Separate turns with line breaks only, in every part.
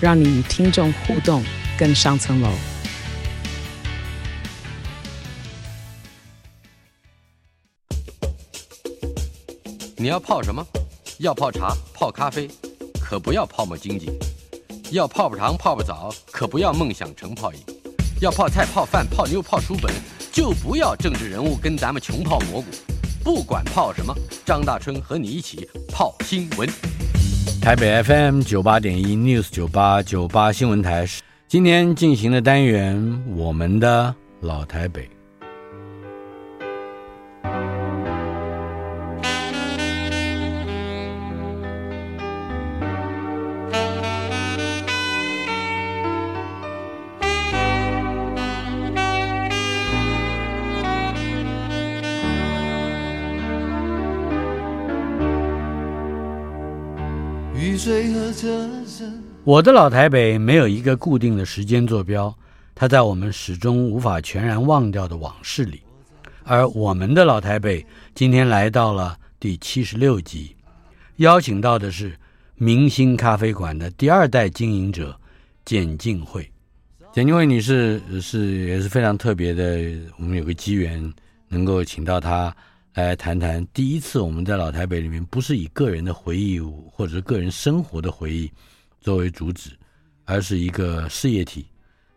让你与听众互动更上层楼。
你要泡什么？要泡茶、泡咖啡，可不要泡沫经济；要泡泡糖、泡泡澡，可不要梦想成泡影；要泡菜、泡饭、泡妞、泡书本，就不要政治人物跟咱们穷泡蘑菇。不管泡什么，张大春和你一起泡新闻。
台北 FM 九八点一 News 九八九八新闻台，今天进行的单元，我们的老台北。我的老台北没有一个固定的时间坐标，它在我们始终无法全然忘掉的往事里。而我们的老台北今天来到了第七十六集，邀请到的是明星咖啡馆的第二代经营者简静慧。简静慧女士是也是非常特别的，我们有个机缘能够请到她。来谈谈第一次我们在老台北里面，不是以个人的回忆或者个人生活的回忆作为主旨，而是一个事业体。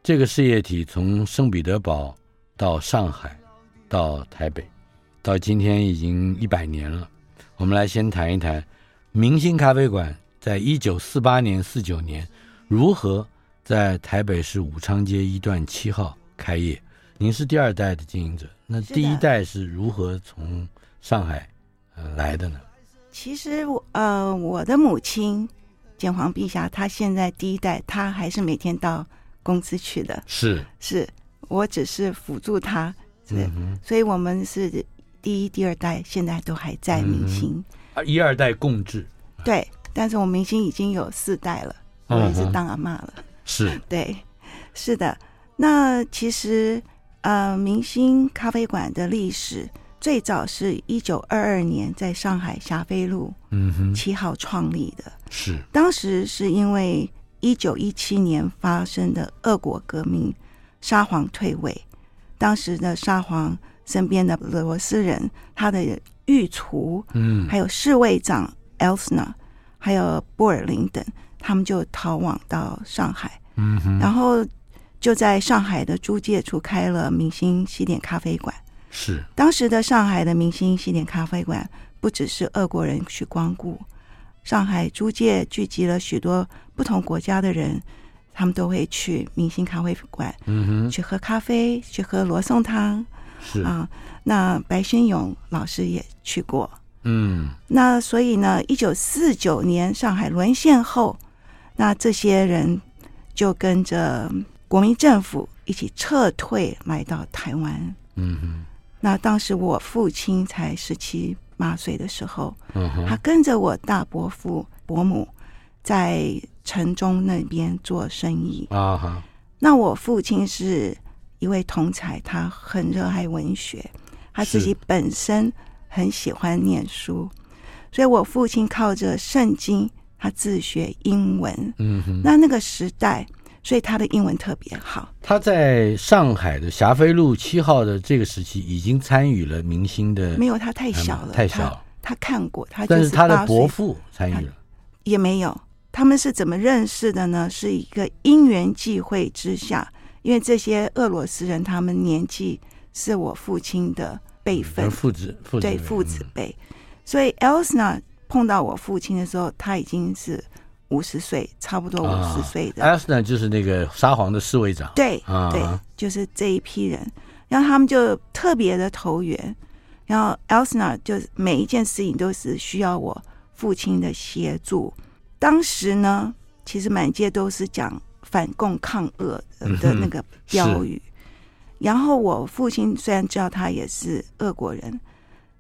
这个事业体从圣彼得堡到上海，到台北，到今天已经一百年了。我们来先谈一谈明星咖啡馆在一九四八年、四九年如何在台北市武昌街一段七号开业。您是第二代的经营者。那第一代是如何从上海呃来的呢？
其实我呃我的母亲简黄陛下他现在第一代，他还是每天到公司去的。
是
是，我只是辅助他。是，嗯、所以我们是第一、第二代，现在都还在明星。
啊、嗯，一二代共治。
对，但是我们明星已经有四代了，我也是当阿妈了。
是，
对，是的。那其实。呃，明星咖啡馆的历史最早是一九二二年在上海霞飞路嗯哼七号创立的。
是
当时是因为一九一七年发生的俄国革命，沙皇退位，当时的沙皇身边的俄罗斯人，他的御厨，嗯，还有侍卫长 Elsner，还有布尔林等，他们就逃往到上海，嗯哼，然后。就在上海的租界处开了明星西点咖啡馆。
是
当时的上海的明星西点咖啡馆，不只是俄国人去光顾，上海租界聚集了许多不同国家的人，他们都会去明星咖啡馆，嗯哼，去喝咖啡，去喝罗宋汤。
是啊，
那白先勇老师也去过。
嗯，
那所以呢，一九四九年上海沦陷后，那这些人就跟着。国民政府一起撤退来到台湾。
嗯哼，
那当时我父亲才十七八岁的时候，
嗯哼，
他跟着我大伯父伯母在城中那边做生意。
啊哈，
那我父亲是一位童才，他很热爱文学，他自己本身很喜欢念书，所以我父亲靠着圣经，他自学英文。
嗯哼，
那那个时代。所以他的英文特别好。
他在上海的霞飞路七号的这个时期已经参与了明星的，
没有，他太小了，
太小了。
他，他看过，他
但是他的伯父参与了，
也没有。他们是怎么认识的呢？是一个因缘际会之下，因为这些俄罗斯人他们年纪是我父亲的辈分，
父子，父子，
对，父子辈。嗯、所以 Elsner 碰到我父亲的时候，他已经是。五十岁，差不多五十岁的。
Elsner 就是那个沙皇的侍卫长。
对，
啊、
对，就是这一批人，然后他们就特别的投缘。然后 Elsner 就每一件事情都是需要我父亲的协助。当时呢，其实满街都是讲反共抗俄的那个 标语。嗯、然后我父亲虽然知道他也是俄国人，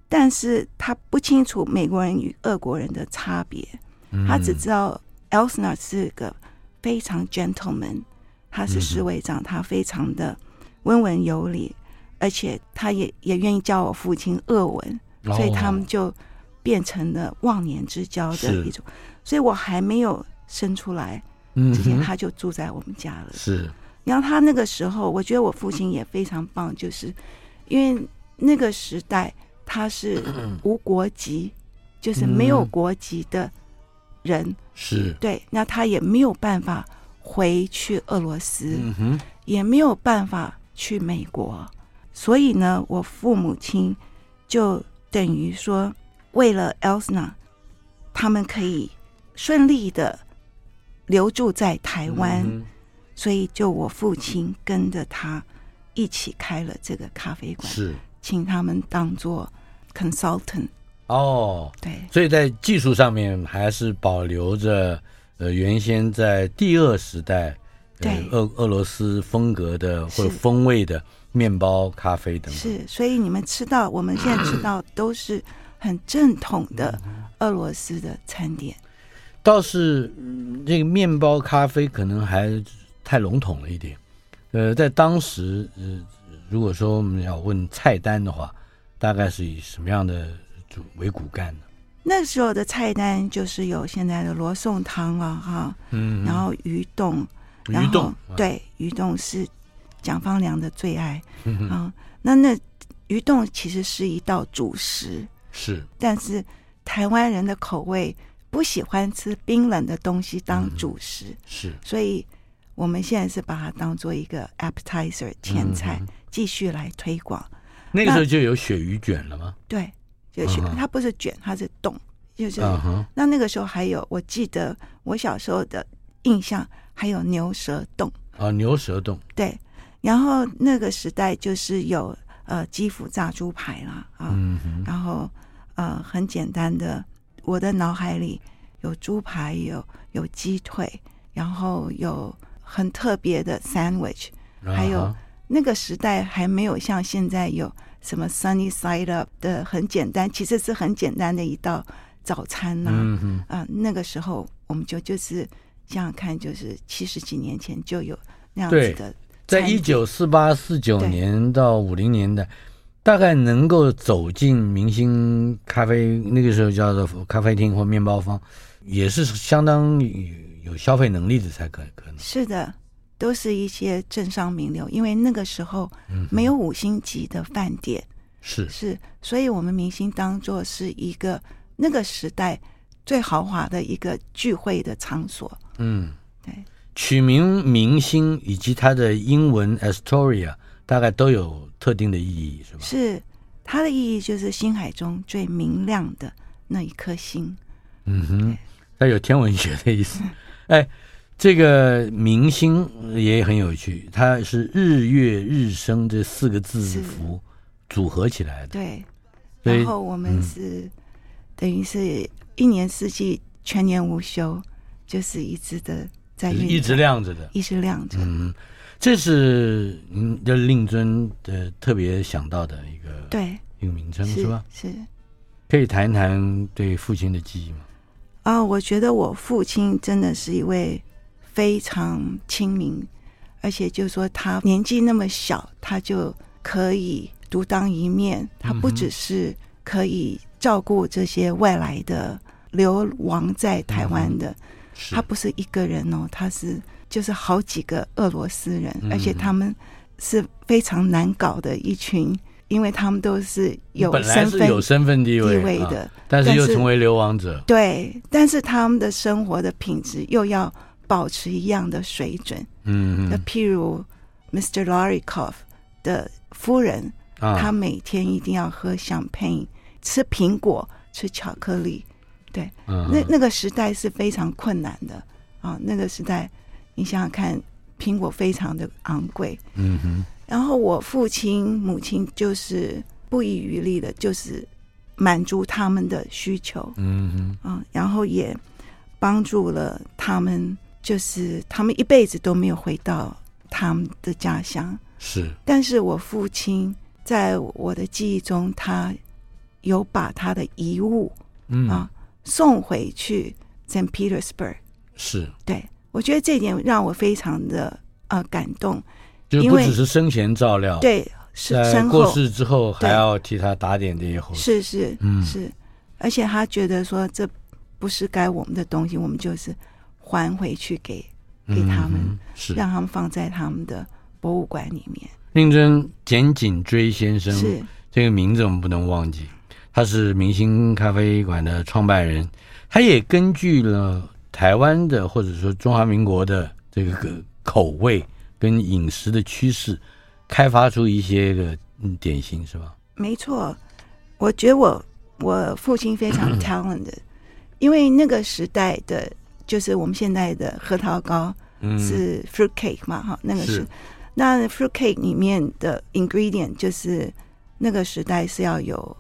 但是他不清楚美国人与俄国人的差别，嗯、他只知道 Elsner 是个非常 gentleman，他是侍卫长，嗯、他非常的温文有礼，而且他也也愿意教我父亲俄文，哦、所以他们就变成了忘年之交的一种。所以我还没有生出来之前，他就住在我们家了。
是，
然后他那个时候，我觉得我父亲也非常棒，就是因为那个时代他是无国籍，就是没有国籍的人。
是，
对，那他也没有办法回去俄罗斯，也没有办法去美国，所以呢，我父母亲就等于说，为了 Elsner，他们可以。顺利的留住在台湾，嗯、所以就我父亲跟着他一起开了这个咖啡馆，是请他们当做 consultant。
哦，
对，
所以在技术上面还是保留着呃原先在第二时代、呃、
对
俄俄罗斯风格的或者风味的面包、咖啡等等。
是，所以你们吃到我们现在吃到都是很正统的俄罗斯的餐点。
倒是这个面包咖啡可能还太笼统了一点，呃，在当时，呃，如果说我们要问菜单的话，大概是以什么样的主为骨干呢？
那时候的菜单就是有现在的罗宋汤啊，哈，嗯，然后鱼冻，
鱼冻，
对，鱼冻是蒋方良的最爱，啊，那那鱼冻其实是一道主食，
是，
但是台湾人的口味。不喜欢吃冰冷的东西当主食，嗯、
是，
所以我们现在是把它当做一个 appetizer 前菜，嗯、继续来推广。
那个时候就有鳕鱼卷了吗？
对，就是，它不是卷，它是动，就是。那那个时候还有，我记得我小时候的印象还有牛舌冻
啊，牛舌冻。
对，然后那个时代就是有呃基辅炸猪排啦啊，然后呃很简单的。我的脑海里有猪排，有有鸡腿，然后有很特别的 sandwich，还有那个时代还没有像现在有什么 sunny side up 的很简单，其实是很简单的一道早餐呐、啊。嗯哼啊、呃，那个时候我们就就是想想看，就是七十几年前就有那样子的，
在一九四八四九年到五零年代。大概能够走进明星咖啡，那个时候叫做咖啡厅或面包房，也是相当有消费能力的才可可能。
是的，都是一些政商名流，因为那个时候没有五星级的饭店，
嗯、是
是，所以我们明星当做是一个那个时代最豪华的一个聚会的场所。
嗯，
对，
取名明星以及它的英文 Astoria。大概都有特定的意义，是吧？
是，它的意义就是星海中最明亮的那一颗星。
嗯哼，它有天文学的意思。哎，这个明星也很有趣，它是日月日升这四个字符组合起来的。
对，然后我们是、嗯、等于是一年四季全年无休，就是一直的在
一直亮着的，
一直亮着。
嗯。这是您的令尊的特别想到的一个
对
一个名称是，是吧？
是，
可以谈谈对父亲的记忆吗？
啊、哦，我觉得我父亲真的是一位非常亲民，而且就是说他年纪那么小，他就可以独当一面。他不只是可以照顾这些外来的流亡在台湾的，嗯、他不是一个人哦，他是。就是好几个俄罗斯人，而且他们是非常难搞的一群，因为他们都是有身份
有身份地位的，但是又成为流亡者。
对，但是他们的生活的品质又要保持一样的水准。嗯，那譬如 Mr. Larikov 的夫人，她每天一定要喝 champagne，，吃苹果，吃巧克力。对，那那个时代是非常困难的啊，那个时代。你想想看，苹果非常的昂贵，嗯哼。然后我父亲、母亲就是不遗余力的，就是满足他们的需求，嗯哼。啊，然后也帮助了他们就是他们一辈子都没有回到他们的家乡。
是，
但是我父亲在我的记忆中，他有把他的遗物，嗯。啊送回去 Saint Petersburg。
是，
对，我觉得这一点让我非常的呃感动，
就不只是生前照料，
对，是
在过世之后还要替他打点这些后事，
是是，嗯。是，而且他觉得说这不是该我们的东西，我们就是还回去给给他们，
嗯、是
让他们放在他们的博物馆里面。
令尊简景追先生
是
这个名字我们不能忘记，他是明星咖啡馆的创办人，他也根据了。台湾的或者说中华民国的这个口味跟饮食的趋势，开发出一些个点心是吧？
没错，我觉得我我父亲非常 talented，因为那个时代的就是我们现在的核桃糕是 fruit cake 嘛，哈、嗯，那个是，是那 fruit cake 里面的 ingredient 就是那个时代是要有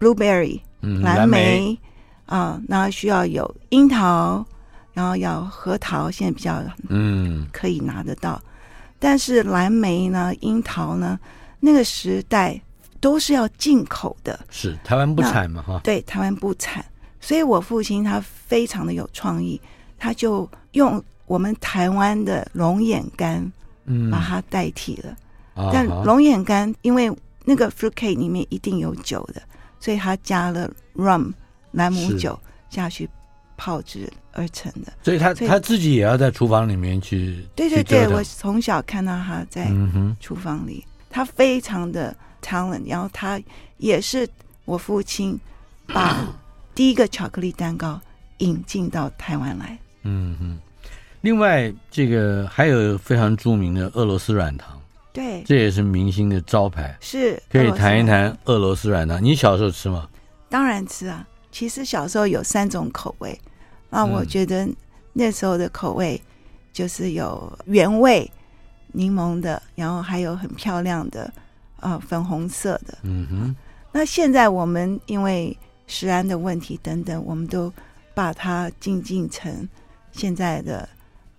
blueberry、嗯、蓝莓。啊，然后需要有樱桃，然后要核桃，现在比较嗯可以拿得到。嗯、但是蓝莓呢，樱桃呢，那个时代都是要进口的。
是台湾不产嘛？哈，
对，台湾不产。所以我父亲他非常的有创意，他就用我们台湾的龙眼干，嗯，把它代替了。嗯、但龙眼干因为那个 fruit cake 里面一定有酒的，所以他加了 rum。兰姆酒下去泡制而成的，
所以他他自己也要在厨房里面去。
对对对，我从小看到他在厨房里，嗯、他非常的 talent，然后他也是我父亲把第一个巧克力蛋糕引进到台湾来。
嗯哼，另外这个还有非常著名的俄罗斯软糖，
对，
这也是明星的招牌，
是
可以谈一谈俄罗斯软糖。你小时候吃吗？
当然吃啊。其实小时候有三种口味，那我觉得那时候的口味就是有原味柠檬的，然后还有很漂亮的呃粉红色的。嗯哼。那现在我们因为食安的问题等等，我们都把它精进成现在的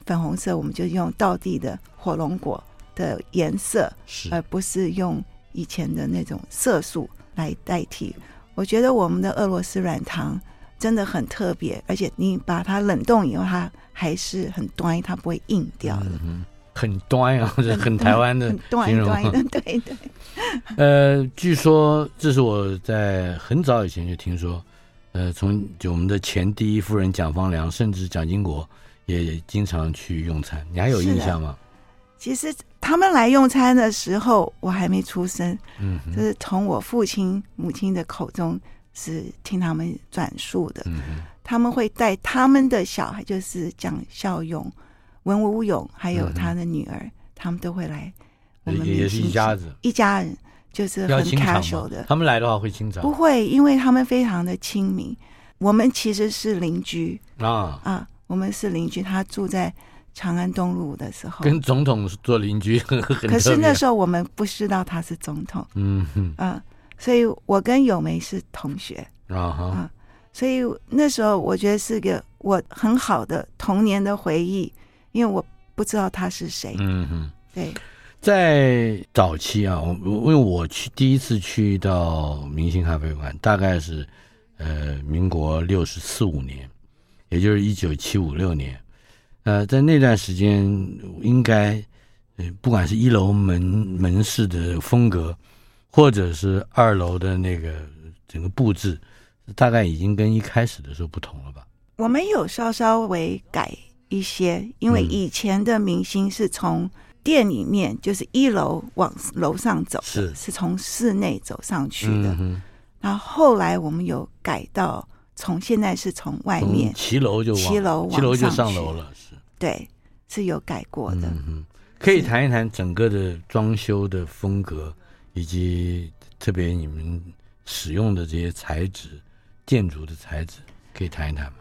粉红色，我们就用道地的火龙果的颜色，而不是用以前的那种色素来代替。我觉得我们的俄罗斯软糖真的很特别，而且你把它冷冻以后，它还是很端，它不会硬掉的。
嗯、很端啊，这 很台湾的形容。
对对。
呃，据说这是我在很早以前就听说，呃，从就我们的前第一夫人蒋方良，甚至蒋经国也经常去用餐，你还有印象吗？
其实他们来用餐的时候，我还没出生。嗯，就是从我父亲、母亲的口中是听他们转述的。嗯哼，他们会带他们的小孩，就是蒋孝勇、文武勇，还有他的女儿，嗯、他们都会来。我们
也是一家子，
一家人就是很 casual 的。
他们来的话会清场？
不会，因为他们非常的亲民。我们其实是邻居啊啊，我们是邻居。他住在。长安东路的时候，
跟总统做邻居 很，很
可是那时候我们不知道他是总统，嗯哼，嗯，所以我跟友梅是同学啊哈、嗯，所以那时候我觉得是个我很好的童年的回忆，因为我不知道他是谁，嗯哼，对，
在早期啊，我因为我去第一次去到明星咖啡馆，大概是呃民国六十四五年，也就是一九七五六年。呃，在那段时间，应该，呃，不管是一楼门门市的风格，或者是二楼的那个整个布置，大概已经跟一开始的时候不同了吧？
我们有稍稍微改一些，因为以前的明星是从店里面，就是一楼往楼上走，是是从室内走上去的。嗯、然后后来我们有改到，从现在是从外面
骑楼就
骑楼
骑楼就上楼了。
是对，是有改过的。嗯哼，
可以谈一谈整个的装修的风格，以及特别你们使用的这些材质、建筑的材质，可以谈一谈吗？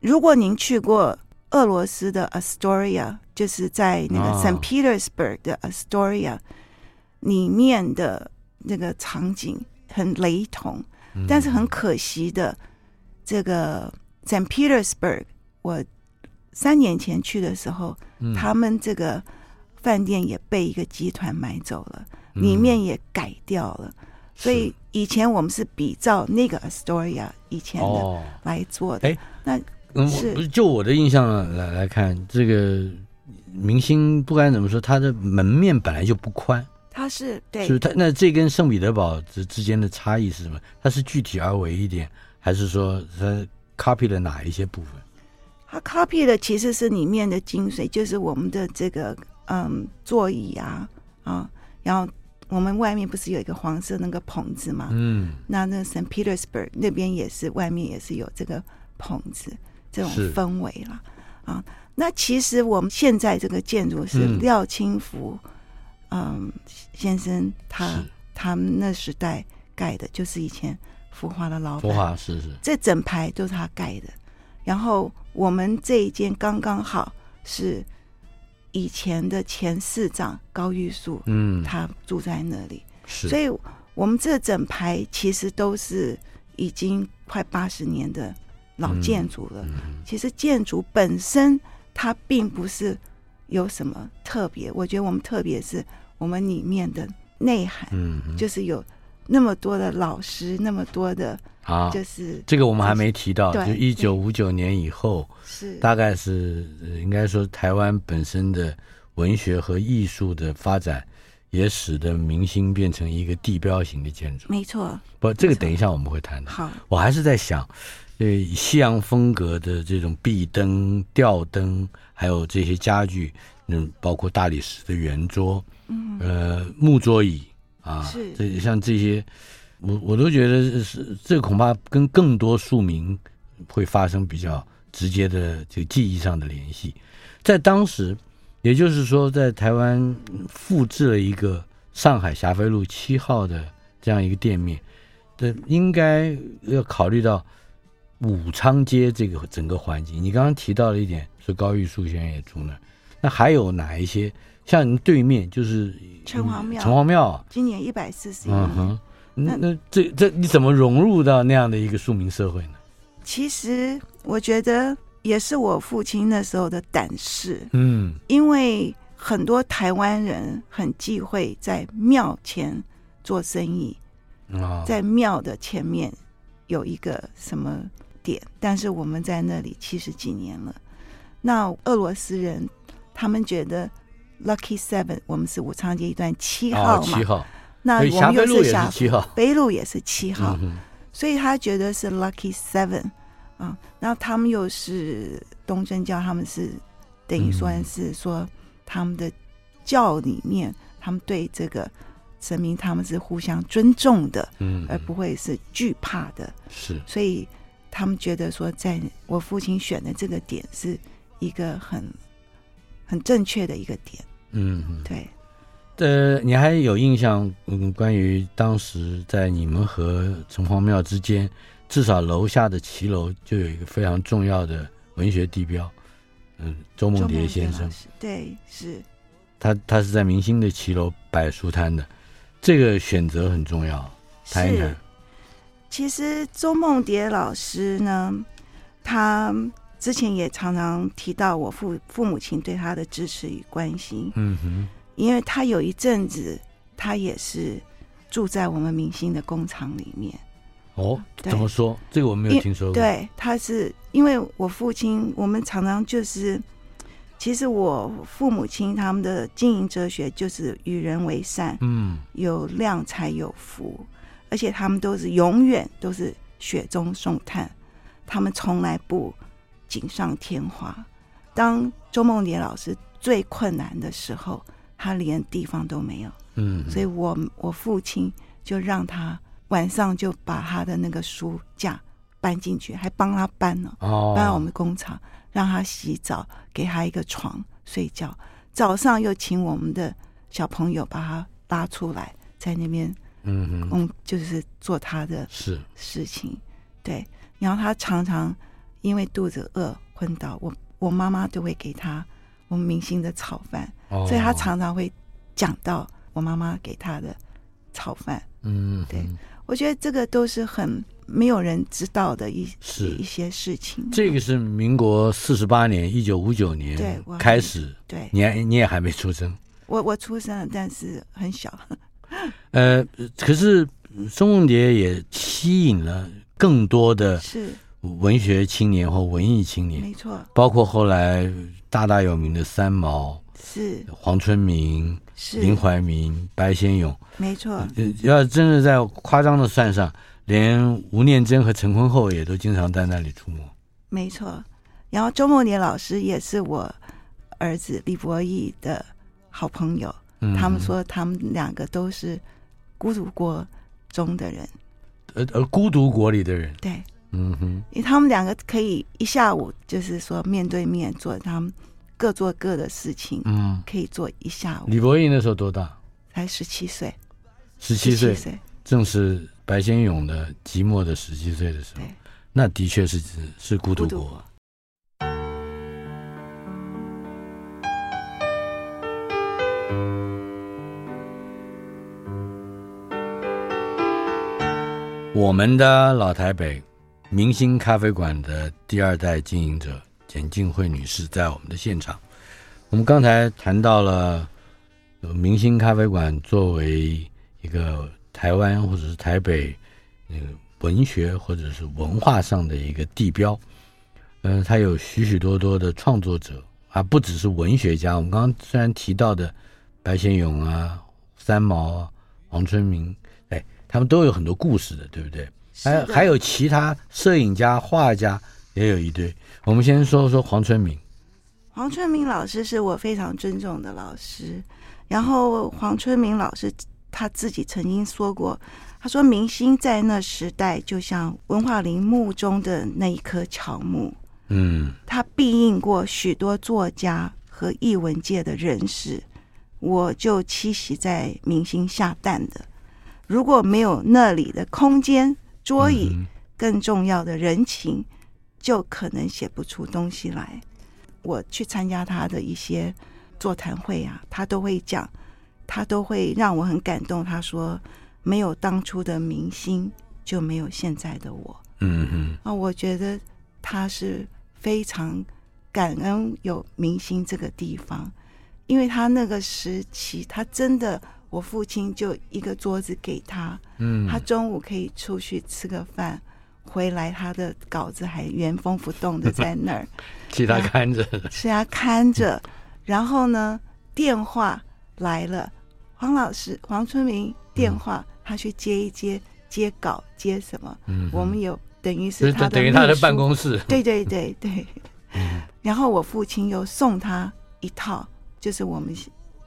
如果您去过俄罗斯的 Astoria，就是在那个 Saint Petersburg 的 Astoria，哦，里面的那个场景很雷同，嗯，但是很可惜的，这个 Saint Petersburg 我。三年前去的时候，
嗯
他们这个饭店也被一个集团买走了，里面也改掉了。所以以前我们是比照那个 Astoria 以前的来做的。
哎，
那
嗯，
是
就我的印象来来看，这个明星不管怎么说，他的门面本来就不宽。
他是对，
是他那这跟圣彼得堡之之间的差异是什么？他是具体而为一点，还是说他 copy 了哪一些部分？
他 copy 的其实是里面的精髓，就是我们的这个嗯座椅啊啊，然后。我们外面不是有一个黄色那个棚子嘛？
嗯，
那那 St. Petersburg 那边也是，外面也是有这个棚子，这种氛围了啊。那其实我们现在这个建筑是廖清福嗯，嗯先生他他们那时代盖的，就是以前福华的老板，
福华是是，
这整排都是他盖的。然后我们这一间刚刚好是。以前的前市长高玉树，嗯，他住在那里，
是，
所以我们这整排其实都是已经快八十年的老建筑了。其实建筑本身它并不是有什么特别，我觉得我们特别是我们里面的内涵，嗯，就是有那么多的老师，那么多的。啊，就是
这个我们还没提到，
对
就一九五九年以后，
是
大概是应该说台湾本身的文学和艺术的发展，也使得明星变成一个地标型的建筑。
没错，
不，这个等一下我们会谈的。
好，
我还是在想，呃，西洋风格的这种壁灯、吊灯，还有这些家具，嗯，包括大理石的圆桌，嗯，呃，木桌椅啊，
是
这像这些。我我都觉得是这恐怕跟更多庶民会发生比较直接的这个记忆上的联系，在当时，也就是说，在台湾复制了一个上海霞飞路七号的这样一个店面，的应该要考虑到武昌街这个整个环境。你刚刚提到了一点，说高玉树先生也住那儿，那还有哪一些？像你对面就是
城隍庙，
城隍庙
今年一百四十一
年。那那这这你怎么融入到那样的一个庶民社会呢？
其实我觉得也是我父亲那时候的胆识，
嗯，
因为很多台湾人很忌讳在庙前做生意，
啊，
在庙的前面有一个什么点，但是我们在那里七十几年了，那俄罗斯人他们觉得 Lucky Seven，我们是武昌街一段七号嘛，
七号。
那我们又是霞
七号，
北路也是七号，
嗯、
所以他觉得是 lucky seven 啊。然后他们又是东正教，他们是等于说是说他们的教里面，他们对这个神明他们是互相尊重的，
嗯，
而不会是惧怕的。
是，
所以他们觉得说，在我父亲选的这个点是一个很很正确的一个点。
嗯，
对。
呃，你还有印象？嗯，关于当时在你们和城隍庙之间，至少楼下的骑楼就有一个非常重要的文学地标，嗯，周梦蝶先生。
对，是。
他他是在明星的骑楼摆书摊的，这个选择很重要。谈一谈。
其实周梦蝶老师呢，他之前也常常提到我父父母亲对他的支持与关心。
嗯哼。
因为他有一阵子，他也是住在我们明星的工厂里面。
哦，怎么说？这个我没有听说过。
对，他是因为我父亲，我们常常就是，其实我父母亲他们的经营哲学就是与人为善，
嗯，
有量才有福，而且他们都是永远都是雪中送炭，他们从来不锦上添花。当周梦蝶老师最困难的时候。他连地方都没有，
嗯，
所以我我父亲就让他晚上就把他的那个书架搬进去，还帮他搬了，
哦，
搬到我们工厂，让他洗澡，给他一个床睡觉，早上又请我们的小朋友把他拉出来，在那边，
嗯
嗯，就是做他的
是
事情，对，然后他常常因为肚子饿昏倒，我我妈妈都会给他我们明星的炒饭。所以他常常会讲到我妈妈给他的炒饭。
嗯，
对，我觉得这个都是很没有人知道的一
是
一些事情。
这个是民国四十八年，一九五九年
对
开始，
对，
你还你也还没出生，
我我出生了，但是很小。
呃，可是宋梦蝶也吸引了更多的
是
文学青年或文艺青年，
没错，
包括后来大大有名的三毛，
是
黄春明、
是
林怀民、白先勇，
没错，
要真的在夸张的算上，连吴念真和陈坤厚也都经常在那里出没。
没错，然后周梦蝶老师也是我儿子李博义的好朋友。嗯、他们说他们两个都是孤独国中的人，
呃呃孤独国里的人，
对，
嗯哼，
因为他们两个可以一下午就是说面对面做，他们各做各的事情，嗯，可以做一下午。
李博义那时候多大？
才十七岁，
十七岁，正是白先勇的寂寞的十七岁的时候，那的确是是孤独国。我们的老台北明星咖啡馆的第二代经营者简静惠女士在我们的现场。我们刚才谈到了明星咖啡馆作为一个台湾或者是台北那个文学或者是文化上的一个地标。嗯、它有许许多多的创作者啊，不只是文学家。我们刚刚虽然提到的白先勇啊、三毛啊、黄春明。他们都有很多故事的，对不对？还还有其他摄影家、画家也有一堆。我们先说说黄春明。
黄春明老师是我非常尊重的老师。然后黄春明老师他自己曾经说过，他说明星在那时代就像文化林墓中的那一棵乔木，嗯，他庇应过许多作家和艺文界的人士。我就栖息在明星下蛋的。如果没有那里的空间、桌椅，更重要的人情，就可能写不出东西来。我去参加他的一些座谈会啊，他都会讲，他都会让我很感动。他说：“没有当初的明星，就没有现在的我。”嗯嗯。啊，我觉得他是非常感恩有明星这个地方，因为他那个时期，他真的。我父亲就一个桌子给他，嗯，他中午可以出去吃个饭，回来他的稿子还原封不动的在那儿，
替他看着，
是他看着。然后呢，电话来了，黄老师黄春明电话，他去接一接，接稿接什么？嗯，我们有等于是他的
等于他的办公室，
对对对对。然后我父亲又送他一套，就是我们。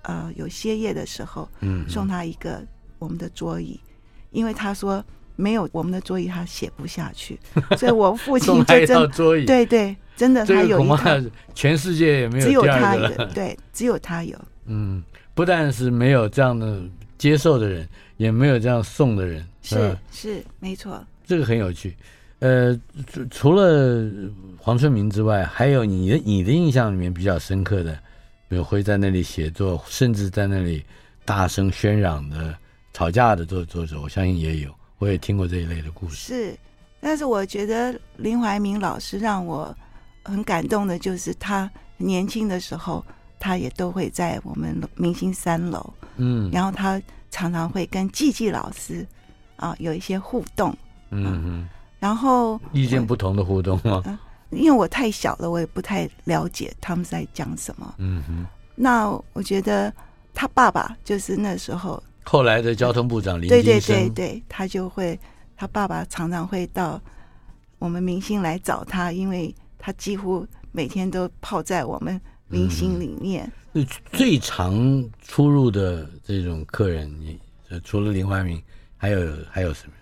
呃，有歇业的时候，嗯，送他一个我们的桌椅，嗯、因为他说没有我们的桌椅，他写不下去，所以我父亲就真
桌椅，
对对，真的他有一套，
全世界也没有，
只有他有，对，只有他有。
嗯，不但是没有这样的接受的人，也没有这样送的人，
是是，是没错，
这个很有趣。呃，除了黄春明之外，还有你的你的印象里面比较深刻的。有会在那里写作，甚至在那里大声喧嚷的吵架的作作者，我相信也有，我也听过这一类的故事。
是，但是我觉得林怀民老师让我很感动的，就是他年轻的时候，他也都会在我们明星三楼，嗯，然后他常常会跟季季老师啊有一些互动，嗯嗯，然后
意见不同的互动吗？嗯
因为我太小了，我也不太了解他们在讲什么。嗯哼。那我觉得他爸爸就是那时候
后来的交通部长林。
对对对对，他就会，他爸爸常常会到我们明星来找他，因为他几乎每天都泡在我们明星里面。
嗯、最常出入的这种客人，你除了林怀民，还有还有什么？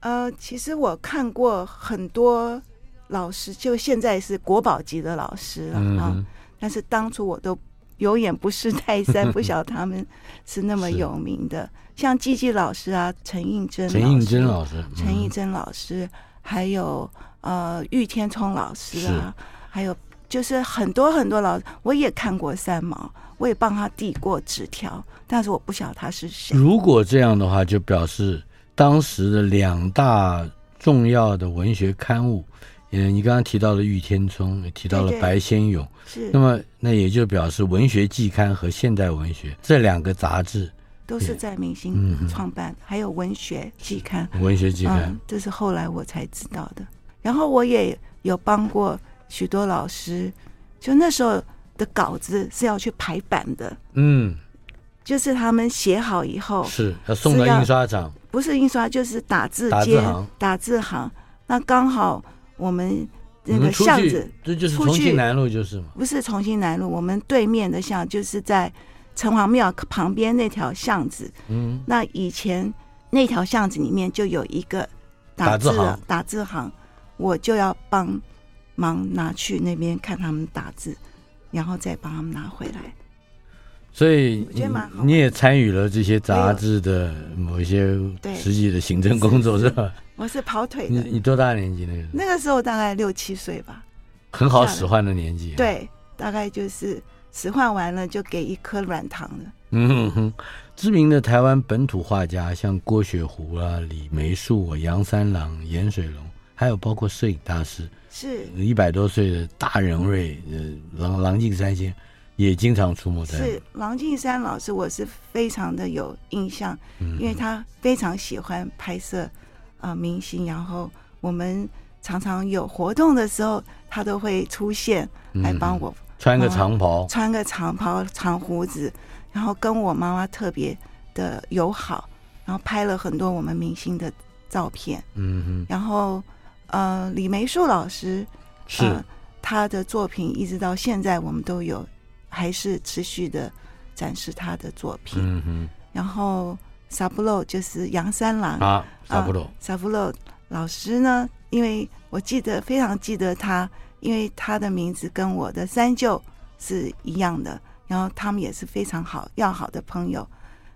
呃，其实我看过很多。老师就现在是国宝级的老师了啊，但是当初我都有眼不识泰山，不晓得他们是那么有名的，像季季老师啊，陈映真、
陈映真老师、
陈映真老师，还有呃玉天聪老师啊，是。还有就是很多很多老师，我也看过三毛，我也帮他递过纸条，但是我不晓得他是谁。
如果这样的话，就表示当时的两大重要的文学刊物。嗯，你刚刚提到了玉天聪，也提到了白先勇，
是。
那么，那也就表示文学季刊和现代文学这两个杂志
都是在明星创办，还有文学季刊。
文学季刊，
嗯，这是后来我才知道的。然后我也有帮过许多老师，就那时候的稿子是要去排版的，
嗯，
就是他们写好以后
是要送到印刷厂，
不是印刷就是打字
打字行，
打字行，那刚好。我们那个巷子，
这就是重庆南路，就是嘛？
不是重庆南路，我们对面的巷就是在城隍庙旁边那条巷子。嗯，那以前那条巷子里面就有一个打字的打字行，我就要帮忙拿去那边看他们打字，然后再帮他们拿回来。
所以你也参与了这些杂志的某一些实际的行政工作，是吧？
我是跑腿的。
你你多大年纪那个？
那个时候大概六七岁吧。
很好使唤的年纪。
对，大概就是使唤完了就给一颗软糖了。
嗯哼，知名的台湾本土画家像郭雪湖啊、李梅树、啊杨三郎、严水龙，还有包括摄影大师，
是
一百多岁的大人瑞，呃，郎郎静山先也经常出没在。
是郎静山老师，我是非常的有印象，因为他非常喜欢拍摄。啊、呃，明星，然后我们常常有活动的时候，他都会出现来帮我、
嗯、穿个长袍，
穿个长袍、长胡子，然后跟我妈妈特别的友好，然后拍了很多我们明星的照片。嗯哼，然后呃，李梅树老师
是、呃、
他的作品，一直到现在我们都有还是持续的展示他的作品。嗯哼，然后。萨布洛就是杨三郎
啊，萨布洛，
萨布洛老师呢？因为我记得非常记得他，因为他的名字跟我的三舅是一样的，然后他们也是非常好要好的朋友。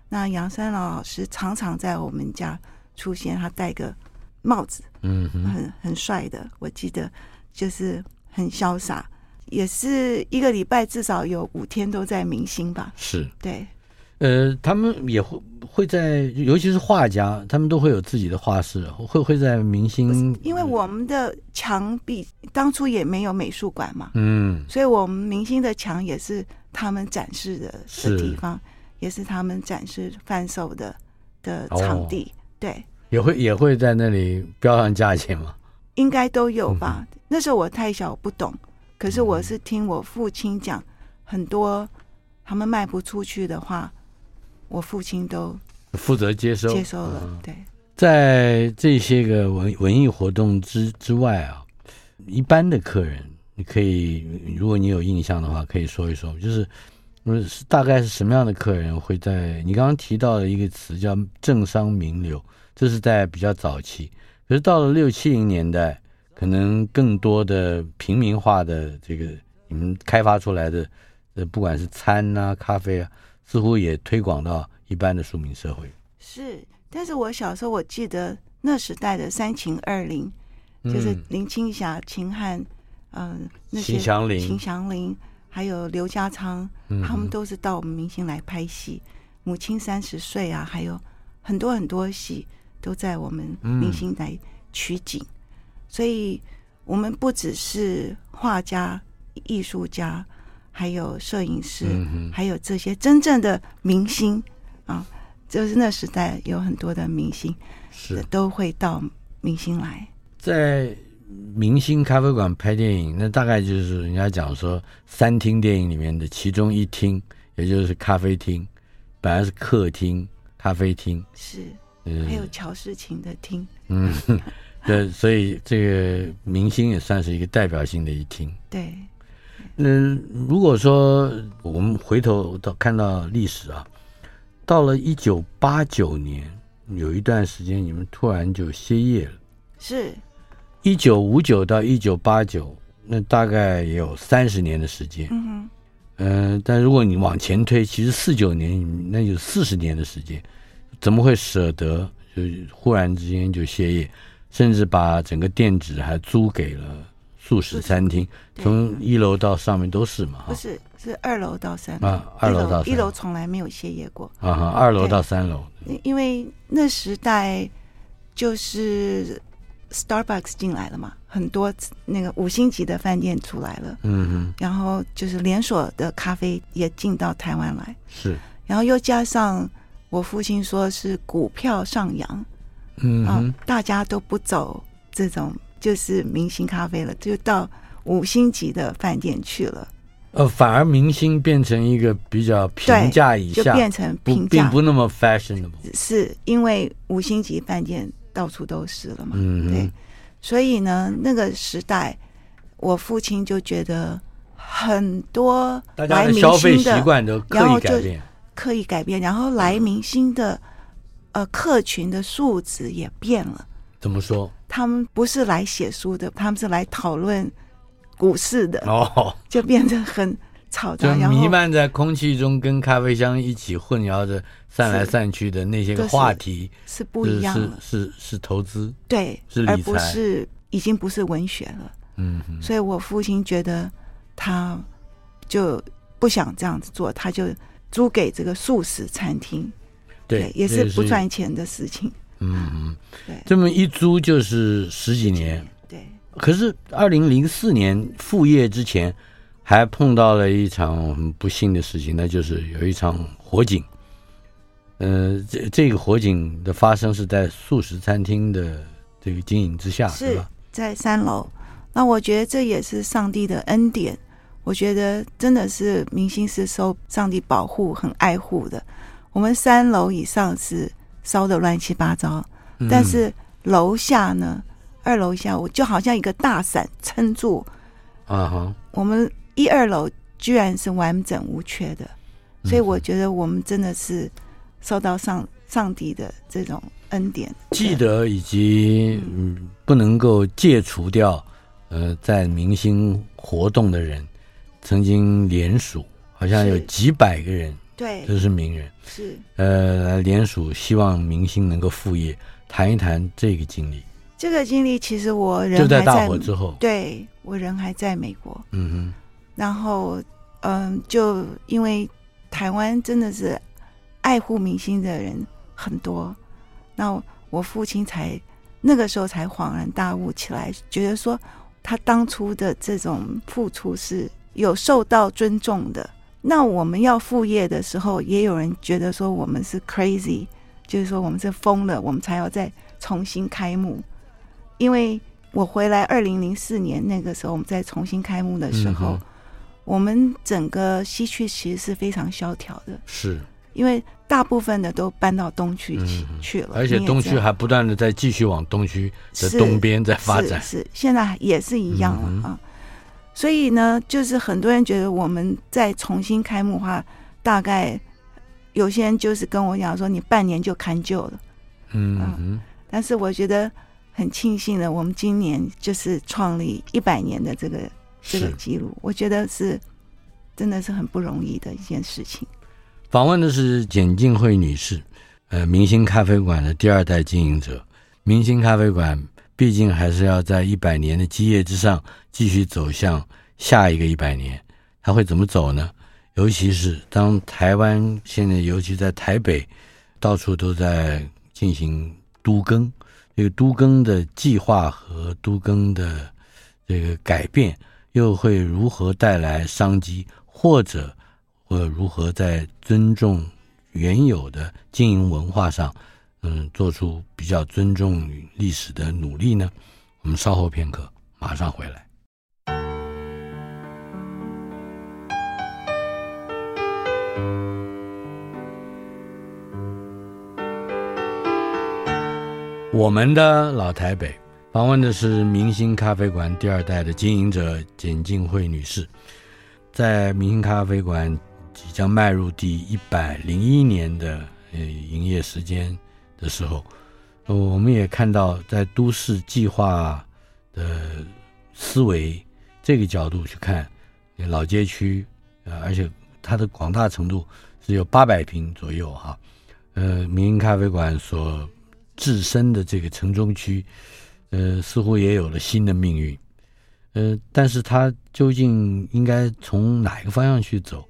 那杨三郎老师常常在我们家出现，他戴个帽子，嗯，很很帅的，我记得就是很潇洒，也是一个礼拜至少有五天都在明星吧？
是，
对。
呃，他们也会会在，尤其是画家，他们都会有自己的画室，会会在明星。
因为我们的墙壁当初也没有美术馆嘛，
嗯，
所以我们明星的墙也是他们展示的的地方，也是他们展示贩售的的场地，哦、对。
也会也会在那里标上价钱吗？
应该都有吧。嗯、那时候我太小不懂，可是我是听我父亲讲，很多他们卖不出去的话。我父亲都
负责接收
接收了，对。
在这些个文文艺活动之之外啊，一般的客人，你可以，如果你有印象的话，可以说一说，就是，是大概是什么样的客人会在你刚刚提到的一个词叫政商名流，这是在比较早期，可是到了六七零年代，可能更多的平民化的这个你们开发出来的，呃，不管是餐啊、咖啡啊。似乎也推广到一般的庶民社会。
是，但是我小时候我记得那时代的三秦二林，嗯、就是林青霞、秦汉，嗯、呃，那些秦祥林、秦祥林，还有刘家昌，他们都是到我们明星来拍戏。母亲三十岁啊，还有很多很多戏都在我们明星来取景，嗯、所以我们不只是画家、艺术家。还有摄影师，嗯、还有这些真正的明星啊，就是那时代有很多的明星，是。都会到明星来。
在明星咖啡馆拍电影，那大概就是人家讲说三厅电影里面的其中一厅，也就是咖啡厅，本来是客厅、咖啡厅，
是，嗯、还有乔世琴的厅，
嗯，对，所以这个明星也算是一个代表性的一厅，
对。
嗯，如果说我们回头到看到历史啊，到了一九八九年，有一段时间你们突然就歇业了。
是，
一九五九到一九八九，那大概也有三十年的时间。嗯哼，嗯，但如果你往前推，其实四九年那有四十年的时间，怎么会舍得就忽然之间就歇业，甚至把整个店址还租给了？素食餐厅，从一楼到上面都是嘛？
不是，是二楼到三楼。
啊，二楼到
一楼从来没有歇业过。
啊哈，二楼到三楼。
因为那时代就是 Starbucks 进来了嘛，很多那个五星级的饭店出来了，
嗯哼，
然后就是连锁的咖啡也进到台湾来，
是，
然后又加上我父亲说是股票上扬，
嗯哼
啊，大家都不走这种就是明星咖啡了，就到五星级的饭店去了。
呃，反而明星变成一个比较平价以下，
就变成平价，
并不那么 fashionable，
是因为五星级饭店到处都是了嘛。
嗯，
对，所以呢，那个时代，我父亲就觉得很多
来明星的消费习惯都刻意改变，
刻意改变，然后来明星的呃客群的素质也变了。
怎么说？
他们不是来写书的，他们是来讨论。股市的
哦，
就变得很吵杂，
就弥漫在空气中，跟咖啡香一起混淆着散来散去的那些个话题
是，是不一样的，
是是投资，
对，
是理财，
而不是已经不是文学了。
嗯，
所以我父亲觉得他就不想这样子做，他就租给这个素食餐厅，
对，
对，也是不赚钱的事情。
嗯嗯，
对，
这么一租就是十几年。对可是，二零零四年复业之前，还碰到了一场很不幸的事情，那就是有一场火警。呃，这这个火警的发生是在素食餐厅的这个经营之下，是吧？
在三楼。那我觉得这也是上帝的恩典。我觉得真的是明星是受上帝保护、很爱护的。我们三楼以上是烧的乱七八糟，但是楼下呢？二楼下，我就好像一个大伞撑住，
啊哈！
我们一二楼居然是完整无缺的，所以我觉得我们真的是受到上上帝的这种恩典。
记得以及嗯，不能够戒除掉，呃，在明星活动的人，曾经联署，好像有几百个人，
对，
这是名人，
是。
呃，来联署，希望明星能够副业，谈一谈这个经历。
这个经历其实我人还
在，就在大火之后，
对，我人还在美国，
嗯哼，
然后嗯，就因为台湾真的是爱护明星的人很多，那我父亲才那个时候才恍然大悟起来，觉得说他当初的这种付出是有受到尊重的。那我们要副业的时候，也有人觉得说我们是 crazy，就是说我们是疯了，我们才要再重新开幕。因为我回来二零零四年那个时候，我们再重新开幕的时候，嗯、我们整个西区其实是非常萧条的，
是。
因为大部分的都搬到东区去去了，
而且东区还不断的在继续往东区的东边在发展，
是，现在也是一样了、嗯、啊。所以呢，就是很多人觉得我们再重新开幕的话，大概有些人就是跟我讲说，你半年就看旧了，
嗯
但是我觉得。很庆幸的，我们今年就是创立一百年的这个这个记录，我觉得是真的是很不容易的一件事情。
访问的是简静慧女士，呃，明星咖啡馆的第二代经营者。明星咖啡馆毕竟还是要在一百年的基业之上继续走向下一个一百年，它会怎么走呢？尤其是当台湾现在，尤其在台北，到处都在进行都更。这个都更的计划和都更的这个改变，又会如何带来商机，或者或如何在尊重原有的经营文化上，嗯，做出比较尊重历史的努力呢？我们稍后片刻，马上回来。我们的老台北访问的是明星咖啡馆第二代的经营者简静慧女士，在明星咖啡馆即将迈入第一百零一年的呃营业时间的时候，我们也看到在都市计划的思维这个角度去看，老街区呃，而且它的广大程度是有八百平左右哈，呃，民营咖啡馆所。自身的这个城中区，呃，似乎也有了新的命运，呃，但是它究竟应该从哪一个方向去走？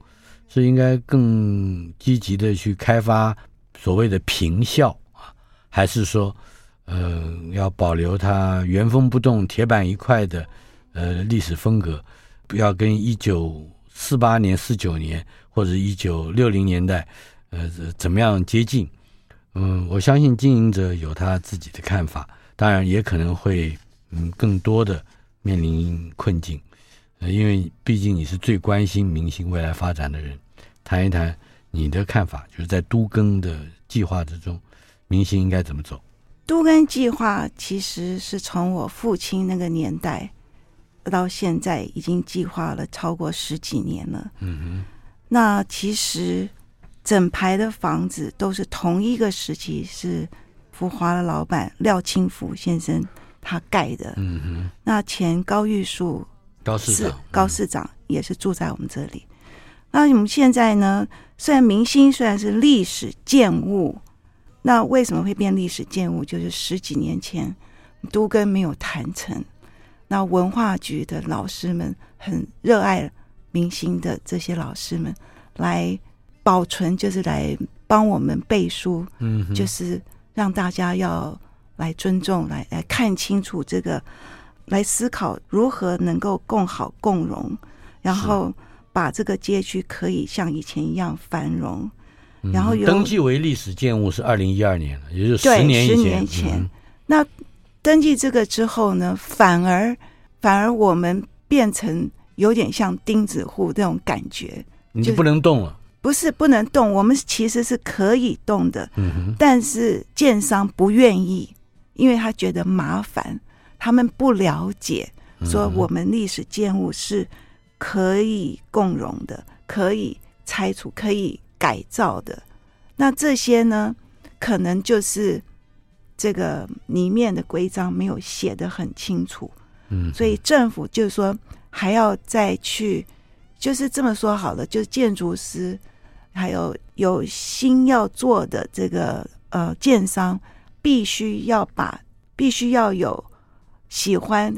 是应该更积极的去开发所谓的平效，还是说，呃，要保留它原封不动、铁板一块的呃历史风格，不要跟一九四八年、四九年或者一九六零年代呃怎么样接近。嗯，我相信经营者有他自己的看法，当然也可能会嗯更多的面临困境。呃，因为毕竟你是最关心明星未来发展的人，谈一谈你的看法，就是在都更的计划之中，明星应该怎么走？
都更计划其实是从我父亲那个年代到现在，已经计划了超过十几年了。嗯哼，那其实整排的房子都是同一个时期，是福华的老板廖清福先生他盖的。嗯哼，那前高玉树。
高市长，
高市长也是住在我们这里。嗯、那我们现在呢？虽然明星虽然是历史建物，那为什么会变历史建物？就是十几年前都跟没有谈成，那文化局的老师们很热爱明星的这些老师们来保存，就是来帮我们背书，嗯，就是让大家要来尊重，来来看清楚这个。来思考如何能够共好共荣，然后把这个街区可以像以前一样繁荣。嗯、然后有
登记为历史建物是二零一二年了，也就是十年。
十年前，嗯、那登记这个之后呢，反而反而我们变成有点像钉子户这种感觉，
你就不能动了。
不是不能动，我们其实是可以动的，嗯、但是建商不愿意，因为他觉得麻烦。他们不了解，说我们历史建物是可以共融的，可以拆除、可以改造的。那这些呢，可能就是这个里面的规章没有写的很清楚。嗯，所以政府就是说还要再去，就是这么说好了，就是建筑师还有有心要做的这个呃建商，必须要把必须要有。喜欢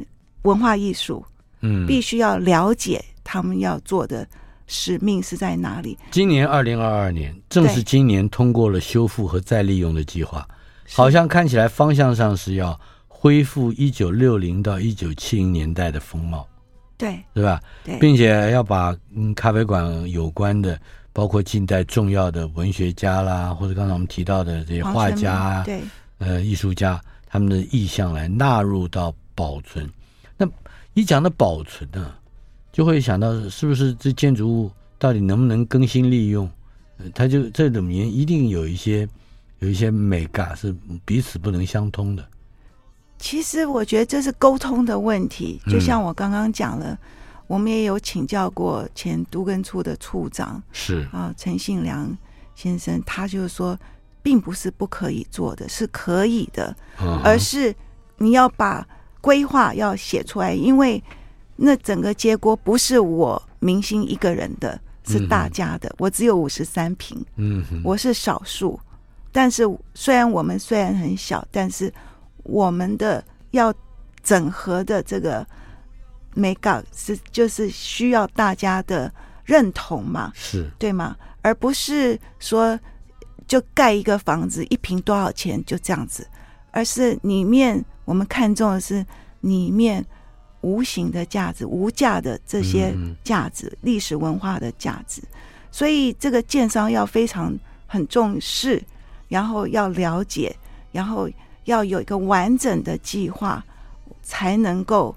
文化艺术，嗯，必须要了解他们要做的使命是在哪里。
今年二零二二年，正是今年通过了修复和再利用的计划，好像看起来方向上是要恢复一九六零到一九七零年代的风貌，
对，
对吧？对，并且要把嗯咖啡馆有关的，包括近代重要的文学家啦，或者刚才我们提到的这些画家，对，呃，艺术家他们的意向来纳入到。保存，那一讲的保存呢、啊，就会想到是不是这建筑物到底能不能更新利用？它就这里面一定有一些有一些美感是彼此不能相通的。
其实我觉得这是沟通的问题，就像我刚刚讲了，嗯、我们也有请教过前都更处的处长，
是
啊，陈信良先生，他就是说，并不是不可以做的，是可以的，嗯、而是你要把。规划要写出来，因为那整个结果不是我明星一个人的，是大家的。嗯、我只有五十三平，嗯哼，我是少数。但是虽然我们虽然很小，但是我们的要整合的这个美感是就是需要大家的认同嘛，
是
对吗？而不是说就盖一个房子一平多少钱就这样子，而是里面。我们看中的是里面无形的价值、无价的这些价值、嗯、历史文化的价值，所以这个建商要非常很重视，然后要了解，然后要有一个完整的计划，才能够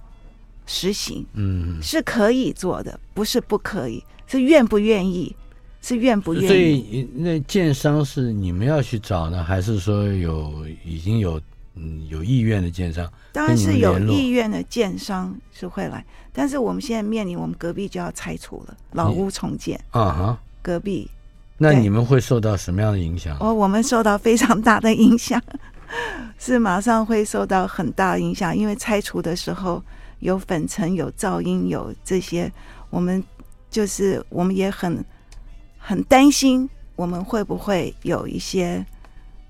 实行。嗯，是可以做的，不是不可以，是愿不愿意，是愿不愿意。
所以那建商是你们要去找呢，还是说有已经有？嗯，有意愿的建商，
当然是有意愿的建商是会来，但是我们现在面临我们隔壁就要拆除了，老屋重建啊哈，隔壁，
那你们会受到什么样的影响？
哦，我们受到非常大的影响，是马上会受到很大的影响，因为拆除的时候有粉尘、有噪音、有这些，我们就是我们也很很担心，我们会不会有一些。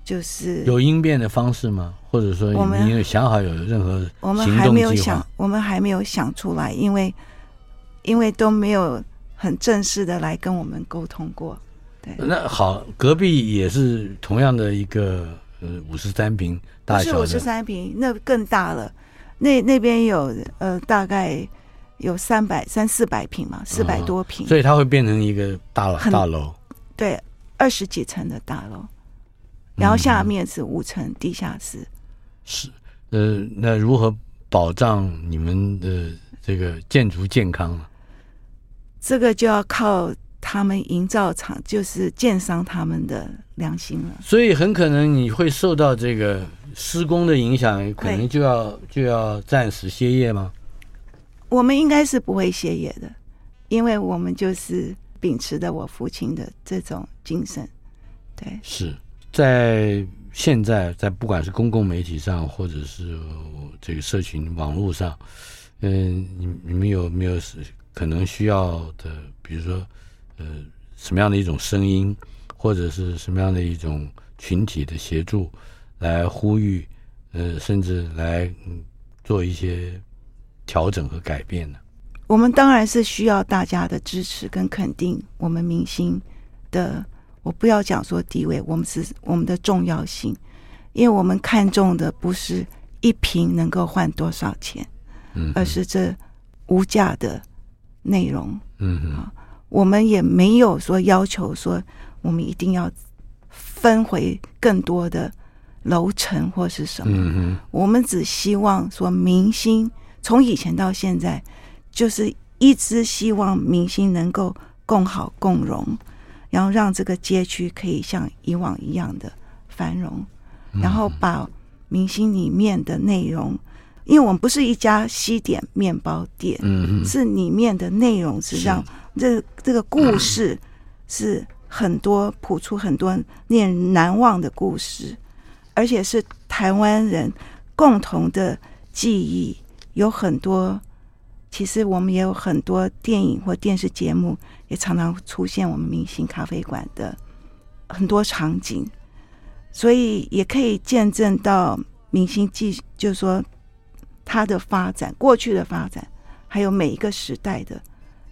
就是
有应变的方式吗？或者说，你们有想好有任何？
我们还没有想，我们还没有想出来，因为因为都没有很正式的来跟我们沟通过。对，
那好，隔壁也是同样的一个呃五十三平大小
是五十三平，那更大了。那那边有呃大概有三百三四百平嘛，四百多平，
所以它会变成一个大大楼。
对，二十几层的大楼，然后下面是五层地下室。嗯、
是，呃，那如何保障你们的这个建筑健康呢？
这个就要靠他们营造厂，就是建商他们的良心了。
所以很可能你会受到这个施工的影响，可能就要就要暂时歇业吗？
我们应该是不会歇业的，因为我们就是。秉持着我父亲的这种精神，对，
是在现在，在不管是公共媒体上，或者是这个社群网络上，嗯，你你们有没有是可能需要的？比如说，呃，什么样的一种声音，或者是什么样的一种群体的协助，来呼吁，呃，甚至来做一些调整和改变呢？
我们当然是需要大家的支持跟肯定，我们明星的，我不要讲说地位，我们是我们的重要性，因为我们看重的不是一瓶能够换多少钱，嗯，而是这无价的内容，嗯啊，我们也没有说要求说我们一定要分回更多的楼层或是什么，嗯，我们只希望说明星从以前到现在。就是一直希望明星能够共好共荣，然后让这个街区可以像以往一样的繁荣，然后把明星里面的内容，因为我们不是一家西点面包店，嗯，是里面的内容是让这这个故事是很多谱出很多令人难忘的故事，而且是台湾人共同的记忆，有很多。其实我们也有很多电影或电视节目，也常常出现我们明星咖啡馆的很多场景，所以也可以见证到明星记，就是说它的发展，过去的发展，还有每一个时代的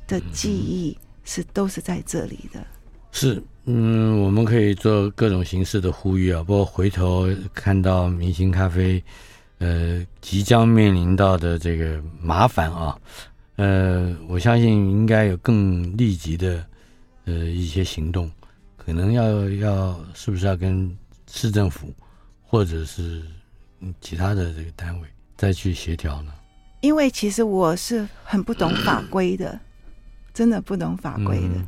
的记忆，是都是在这里的。
是，嗯，我们可以做各种形式的呼吁啊，不过回头看到明星咖啡。呃，即将面临到的这个麻烦啊，呃，我相信应该有更立即的呃一些行动，可能要要是不是要跟市政府或者是其他的这个单位再去协调呢？
因为其实我是很不懂法规的，真的不懂法规的。嗯。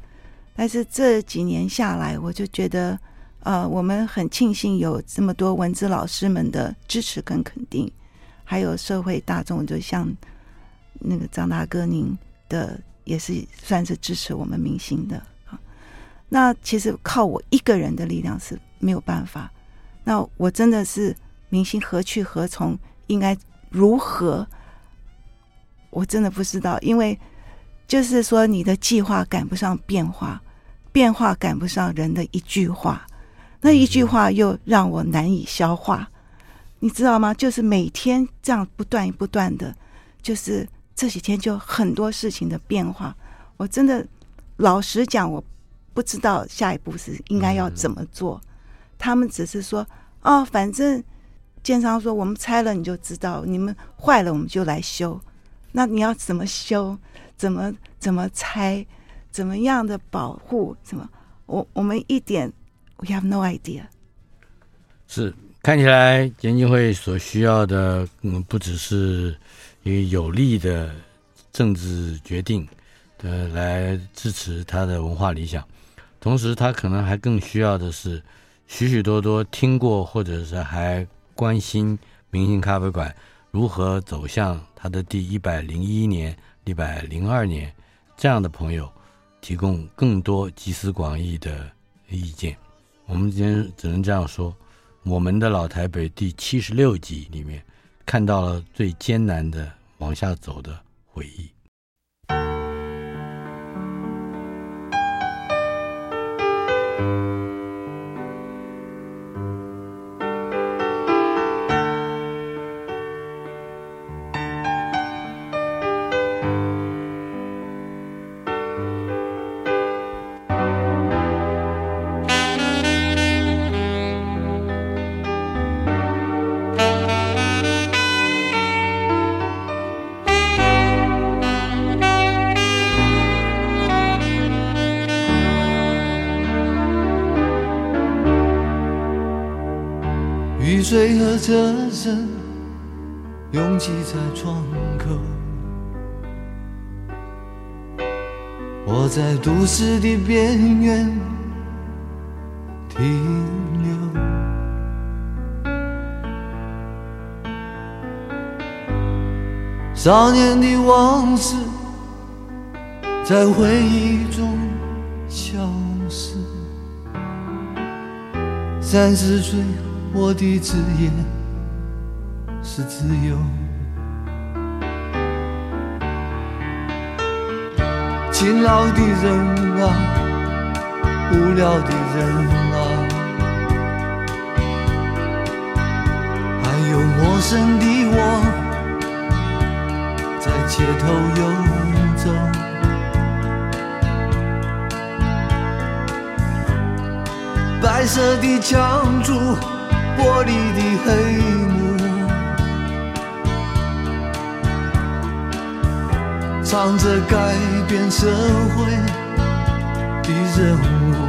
但是这几年下来，我就觉得。呃，我们很庆幸有这么多文字老师们的支持跟肯定，还有社会大众，就像那个张大哥您的，也是算是支持我们明星的啊。那其实靠我一个人的力量是没有办法。那我真的是明星何去何从，应该如何？我真的不知道，因为就是说你的计划赶不上变化，变化赶不上人的一句话。那一句话又让我难以消化，你知道吗？就是每天这样不断不断的，就是这几天就很多事情的变化。我真的老实讲，我不知道下一步是应该要怎么做。他们只是说，哦，反正建商说我们拆了你就知道，你们坏了我们就来修。那你要怎么修？怎么怎么拆？怎么样的保护？什么？我我们一点。We have no idea。
是看起来研究会所需要的，嗯，不只是一个有力的政治决定，的，来支持他的文化理想，同时他可能还更需要的是许许多多听过或者是还关心明星咖啡馆如何走向他的第一百零一年、一百零二年这样的朋友，提供更多集思广益的意见。我们今天只能这样说，我们的老台北第七十六集里面看到了最艰难的往下走的回
忆。在都市的边缘停留。少年的往事在回忆中消失。三十岁，我的职业是自由。勤劳的人啊，无聊的人啊，还有陌生的我。在街头游走，白色的墙柱，玻璃的黑唱着改变社会的任务。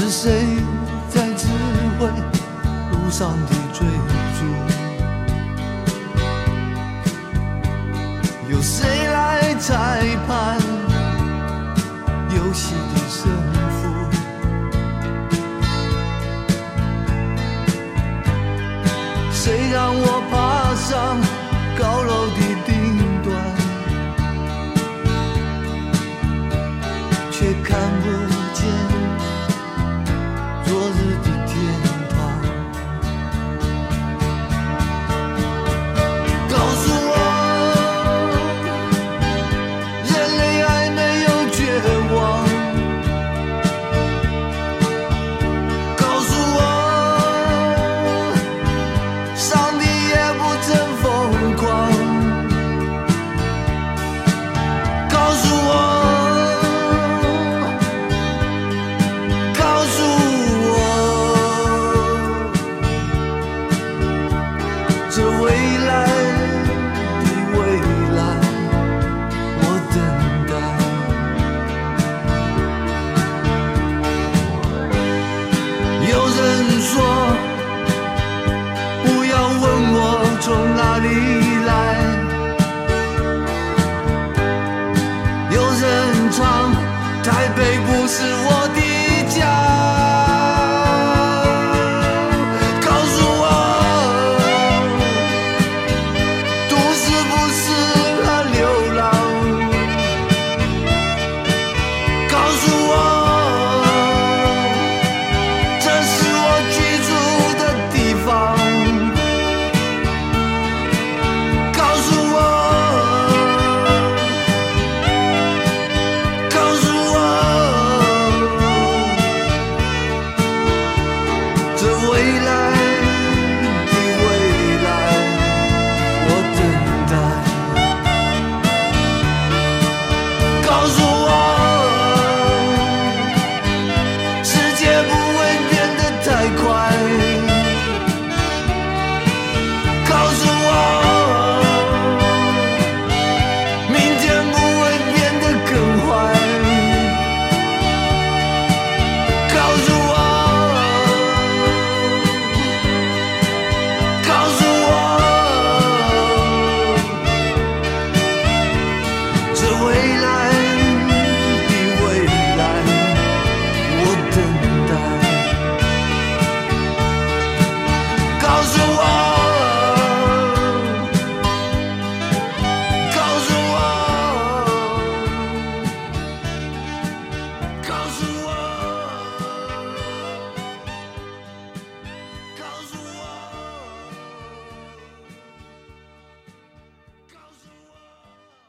是谁在指挥路上的追逐？有谁来裁判？游戏的胜负？谁让我跑